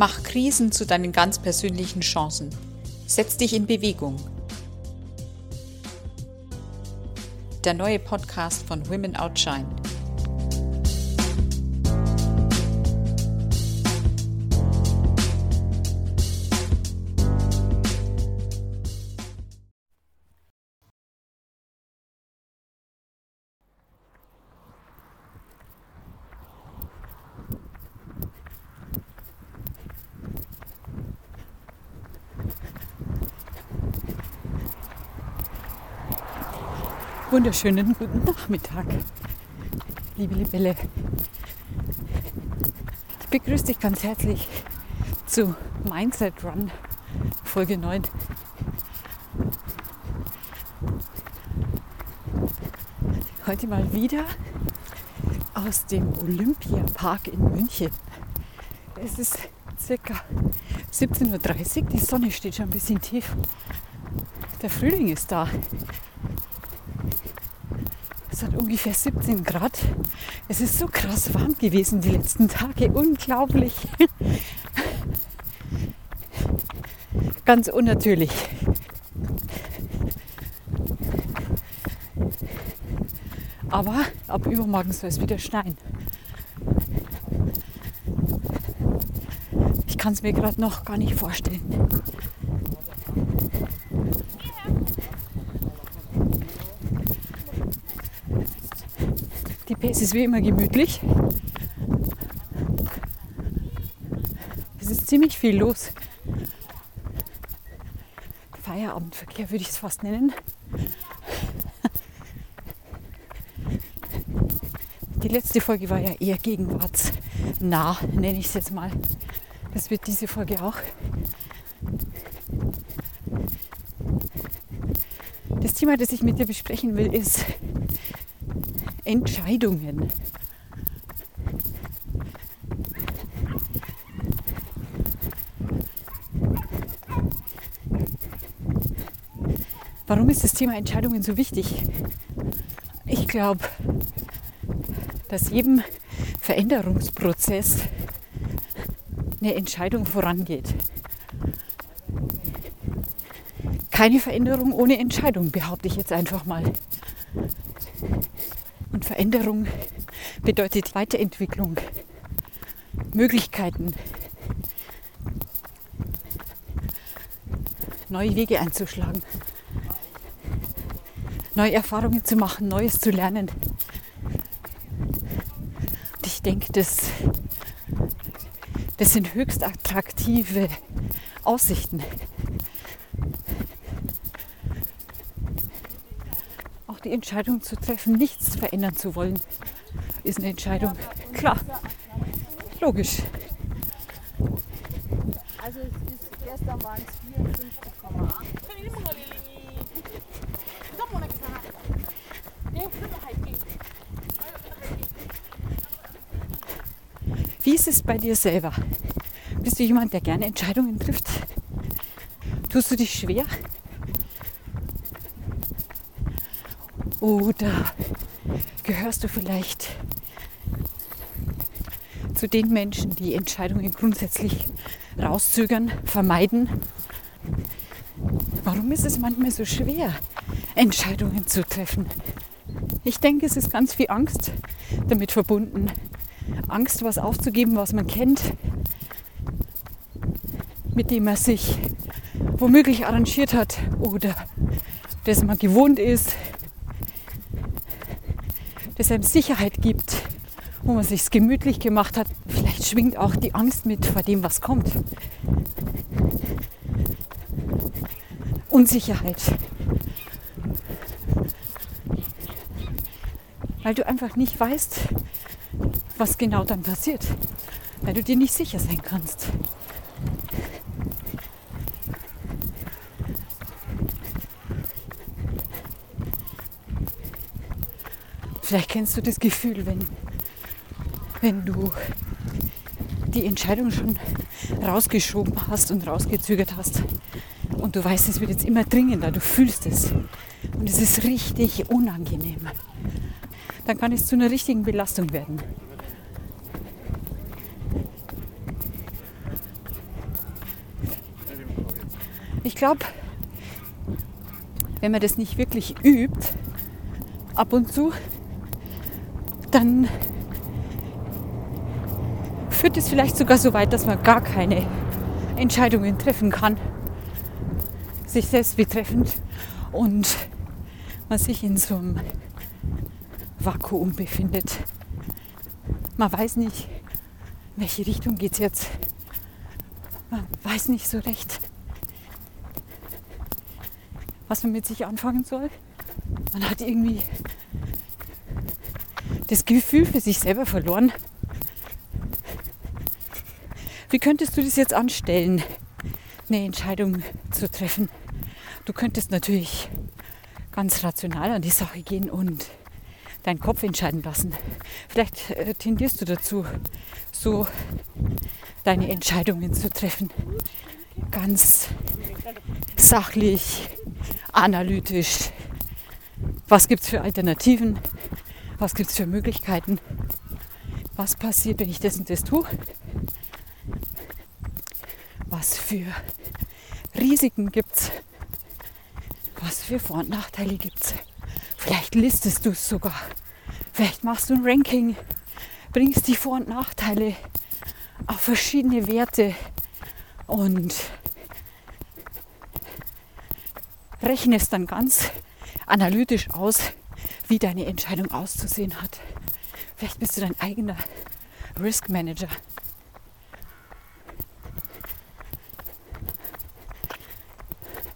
Mach Krisen zu deinen ganz persönlichen Chancen. Setz dich in Bewegung. Der neue Podcast von Women Outshine. Wunderschönen guten Nachmittag, liebe Libelle. Ich begrüße dich ganz herzlich zu Mindset Run Folge 9. Heute mal wieder aus dem Olympiapark in München. Es ist circa 17.30 Uhr, die Sonne steht schon ein bisschen tief. Der Frühling ist da. Es hat ungefähr 17 Grad. Es ist so krass warm gewesen die letzten Tage. Unglaublich. Ganz unnatürlich. Aber ab übermorgen soll es wieder schneien. Ich kann es mir gerade noch gar nicht vorstellen. Es ist wie immer gemütlich. Es ist ziemlich viel los. Feierabendverkehr würde ich es fast nennen. Die letzte Folge war ja eher gegenwartsnah, nenne ich es jetzt mal. Das wird diese Folge auch. Das Thema, das ich mit dir besprechen will, ist Entscheidungen. Warum ist das Thema Entscheidungen so wichtig? Ich glaube, dass jedem Veränderungsprozess eine Entscheidung vorangeht. Keine Veränderung ohne Entscheidung, behaupte ich jetzt einfach mal. Veränderung bedeutet Weiterentwicklung, Möglichkeiten, neue Wege einzuschlagen, neue Erfahrungen zu machen, Neues zu lernen. Und ich denke, das, das sind höchst attraktive Aussichten. Die Entscheidung zu treffen, nichts verändern zu wollen, ist eine Entscheidung. Klar, logisch. Also es ist, gestern waren es 54,8. Wie ist es bei dir selber? Bist du jemand, der gerne Entscheidungen trifft? Tust du dich schwer? Oder gehörst du vielleicht zu den Menschen, die Entscheidungen grundsätzlich rauszögern, vermeiden? Warum ist es manchmal so schwer, Entscheidungen zu treffen? Ich denke, es ist ganz viel Angst damit verbunden. Angst, was aufzugeben, was man kennt, mit dem man sich womöglich arrangiert hat oder das man gewohnt ist, das einem Sicherheit gibt, wo man sich gemütlich gemacht hat. Vielleicht schwingt auch die Angst mit vor dem, was kommt. Unsicherheit. Weil du einfach nicht weißt, was genau dann passiert. Weil du dir nicht sicher sein kannst. Vielleicht kennst du das Gefühl, wenn, wenn du die Entscheidung schon rausgeschoben hast und rausgezögert hast. Und du weißt, es wird jetzt immer dringender, du fühlst es. Und es ist richtig unangenehm, dann kann es zu einer richtigen Belastung werden. Ich glaube, wenn man das nicht wirklich übt, ab und zu, dann führt es vielleicht sogar so weit, dass man gar keine Entscheidungen treffen kann, sich selbst betreffend und man sich in so einem Vakuum befindet. Man weiß nicht, in welche Richtung geht es jetzt. Man weiß nicht so recht, was man mit sich anfangen soll. Man hat irgendwie das Gefühl für sich selber verloren. Wie könntest du das jetzt anstellen, eine Entscheidung zu treffen? Du könntest natürlich ganz rational an die Sache gehen und deinen Kopf entscheiden lassen. Vielleicht äh, tendierst du dazu, so deine Entscheidungen zu treffen. Ganz sachlich, analytisch. Was gibt es für Alternativen? Was gibt es für Möglichkeiten? Was passiert, wenn ich das und das tue? was für Risiken gibt es, was für Vor- und Nachteile gibt es. Vielleicht listest du es sogar. Vielleicht machst du ein Ranking, bringst die Vor- und Nachteile auf verschiedene Werte und rechnest dann ganz analytisch aus, wie deine Entscheidung auszusehen hat. Vielleicht bist du dein eigener Risk Manager.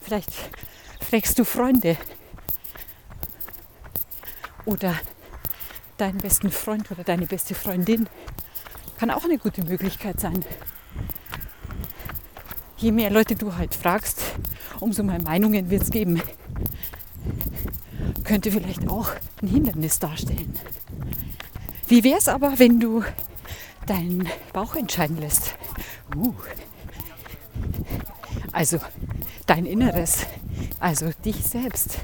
Vielleicht fragst du Freunde oder deinen besten Freund oder deine beste Freundin. Kann auch eine gute Möglichkeit sein. Je mehr Leute du halt fragst, umso mehr Meinungen wird es geben. Könnte vielleicht auch ein Hindernis darstellen. Wie wäre es aber, wenn du deinen Bauch entscheiden lässt? Uh. Also dein Inneres, also dich selbst.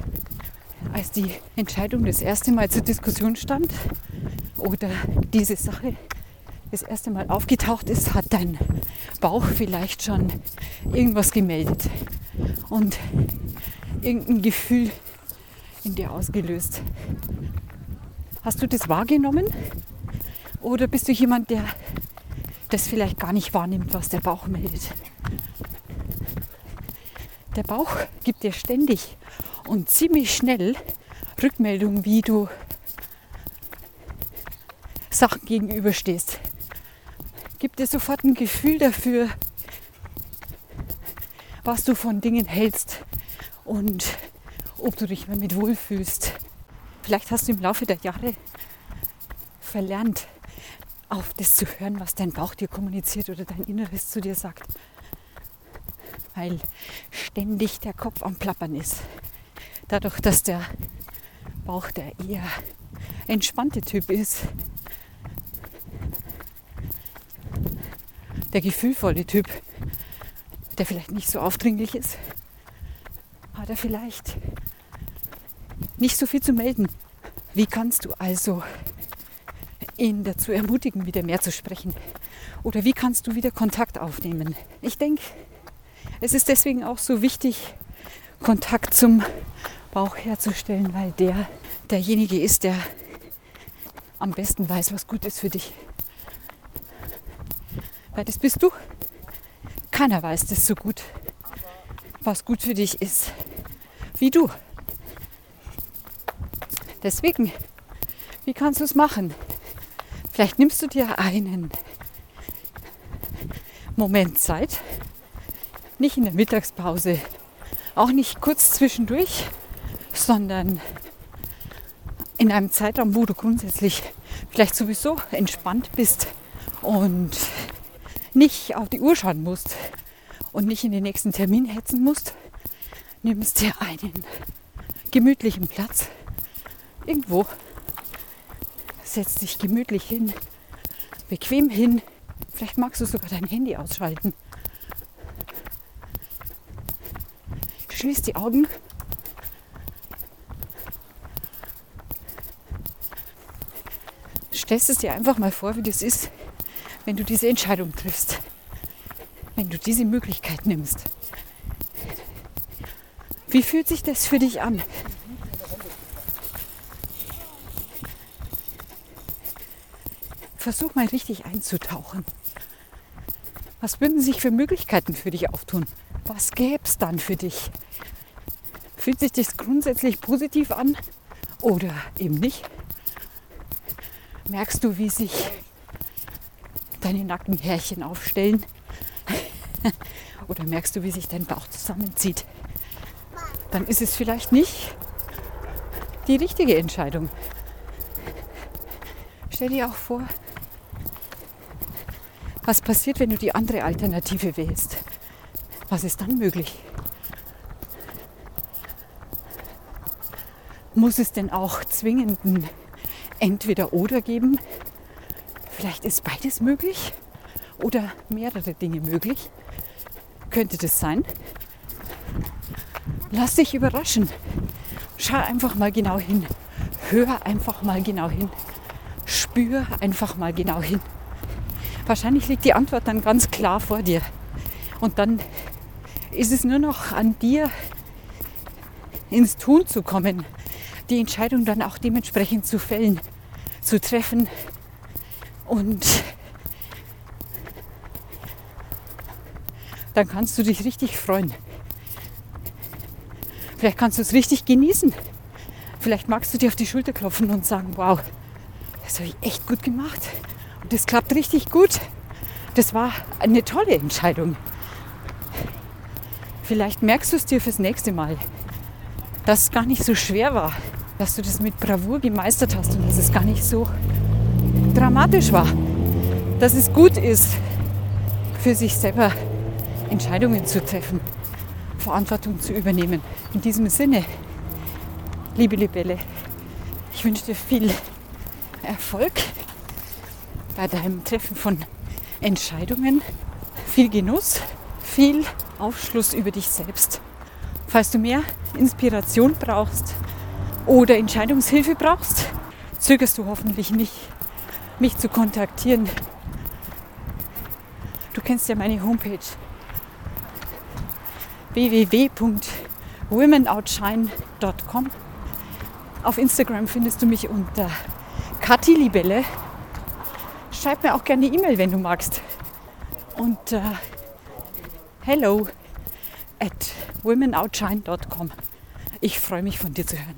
Als die Entscheidung das erste Mal zur Diskussion stand oder diese Sache das erste Mal aufgetaucht ist, hat dein Bauch vielleicht schon irgendwas gemeldet und irgendein Gefühl in dir ausgelöst. Hast du das wahrgenommen? Oder bist du jemand, der das vielleicht gar nicht wahrnimmt, was der Bauch meldet? Der Bauch gibt dir ständig und ziemlich schnell Rückmeldungen, wie du Sachen gegenüberstehst. Gibt dir sofort ein Gefühl dafür, was du von Dingen hältst und ob du dich damit wohlfühlst. Vielleicht hast du im Laufe der Jahre verlernt, auf das zu hören, was dein Bauch dir kommuniziert oder dein Inneres zu dir sagt weil ständig der Kopf am Plappern ist. Dadurch, dass der Bauch der eher entspannte Typ ist, der gefühlvolle Typ, der vielleicht nicht so aufdringlich ist, hat er vielleicht nicht so viel zu melden. Wie kannst du also ihn dazu ermutigen, wieder mehr zu sprechen? Oder wie kannst du wieder Kontakt aufnehmen? Ich denke, es ist deswegen auch so wichtig, Kontakt zum Bauch herzustellen, weil der derjenige ist, der am besten weiß, was gut ist für dich. Weil das bist du. Keiner weiß das so gut, was gut für dich ist, wie du. Deswegen, wie kannst du es machen? Vielleicht nimmst du dir einen Moment Zeit. Nicht in der Mittagspause, auch nicht kurz zwischendurch, sondern in einem Zeitraum, wo du grundsätzlich vielleicht sowieso entspannt bist und nicht auf die Uhr schauen musst und nicht in den nächsten Termin hetzen musst, nimmst dir einen gemütlichen Platz irgendwo, setzt dich gemütlich hin, bequem hin, vielleicht magst du sogar dein Handy ausschalten Schließ die Augen. Stellst es dir einfach mal vor, wie das ist, wenn du diese Entscheidung triffst. Wenn du diese Möglichkeit nimmst. Wie fühlt sich das für dich an? Versuch mal richtig einzutauchen. Was würden sich für Möglichkeiten für dich auftun? Was gäbe es dann für dich? Fühlt sich das grundsätzlich positiv an oder eben nicht? Merkst du, wie sich deine Nackenhärchen aufstellen? oder merkst du, wie sich dein Bauch zusammenzieht? Dann ist es vielleicht nicht die richtige Entscheidung. Stell dir auch vor, was passiert, wenn du die andere Alternative wählst? Was ist dann möglich? Muss es denn auch zwingend ein Entweder-Oder geben? Vielleicht ist beides möglich oder mehrere Dinge möglich. Könnte das sein? Lass dich überraschen. Schau einfach mal genau hin. Hör einfach mal genau hin. Spür einfach mal genau hin. Wahrscheinlich liegt die Antwort dann ganz klar vor dir. Und dann ist es nur noch an dir, ins Tun zu kommen, die Entscheidung dann auch dementsprechend zu fällen, zu treffen und dann kannst du dich richtig freuen. Vielleicht kannst du es richtig genießen. Vielleicht magst du dir auf die Schulter klopfen und sagen, wow, das habe ich echt gut gemacht. Und das klappt richtig gut. Das war eine tolle Entscheidung. Vielleicht merkst du es dir fürs nächste Mal, dass es gar nicht so schwer war, dass du das mit Bravour gemeistert hast und dass es gar nicht so dramatisch war. Dass es gut ist, für sich selber Entscheidungen zu treffen, Verantwortung zu übernehmen. In diesem Sinne, liebe Libelle, ich wünsche dir viel Erfolg bei deinem Treffen von Entscheidungen, viel Genuss, viel Aufschluss über dich selbst. Falls du mehr Inspiration brauchst oder Entscheidungshilfe brauchst, zögerst du hoffentlich nicht, mich zu kontaktieren. Du kennst ja meine Homepage www.womenoutshine.com. Auf Instagram findest du mich unter Kathi Libelle Schreib mir auch gerne eine E-Mail, wenn du magst. Und äh, hello at womenoutshine.com. Ich freue mich von dir zu hören.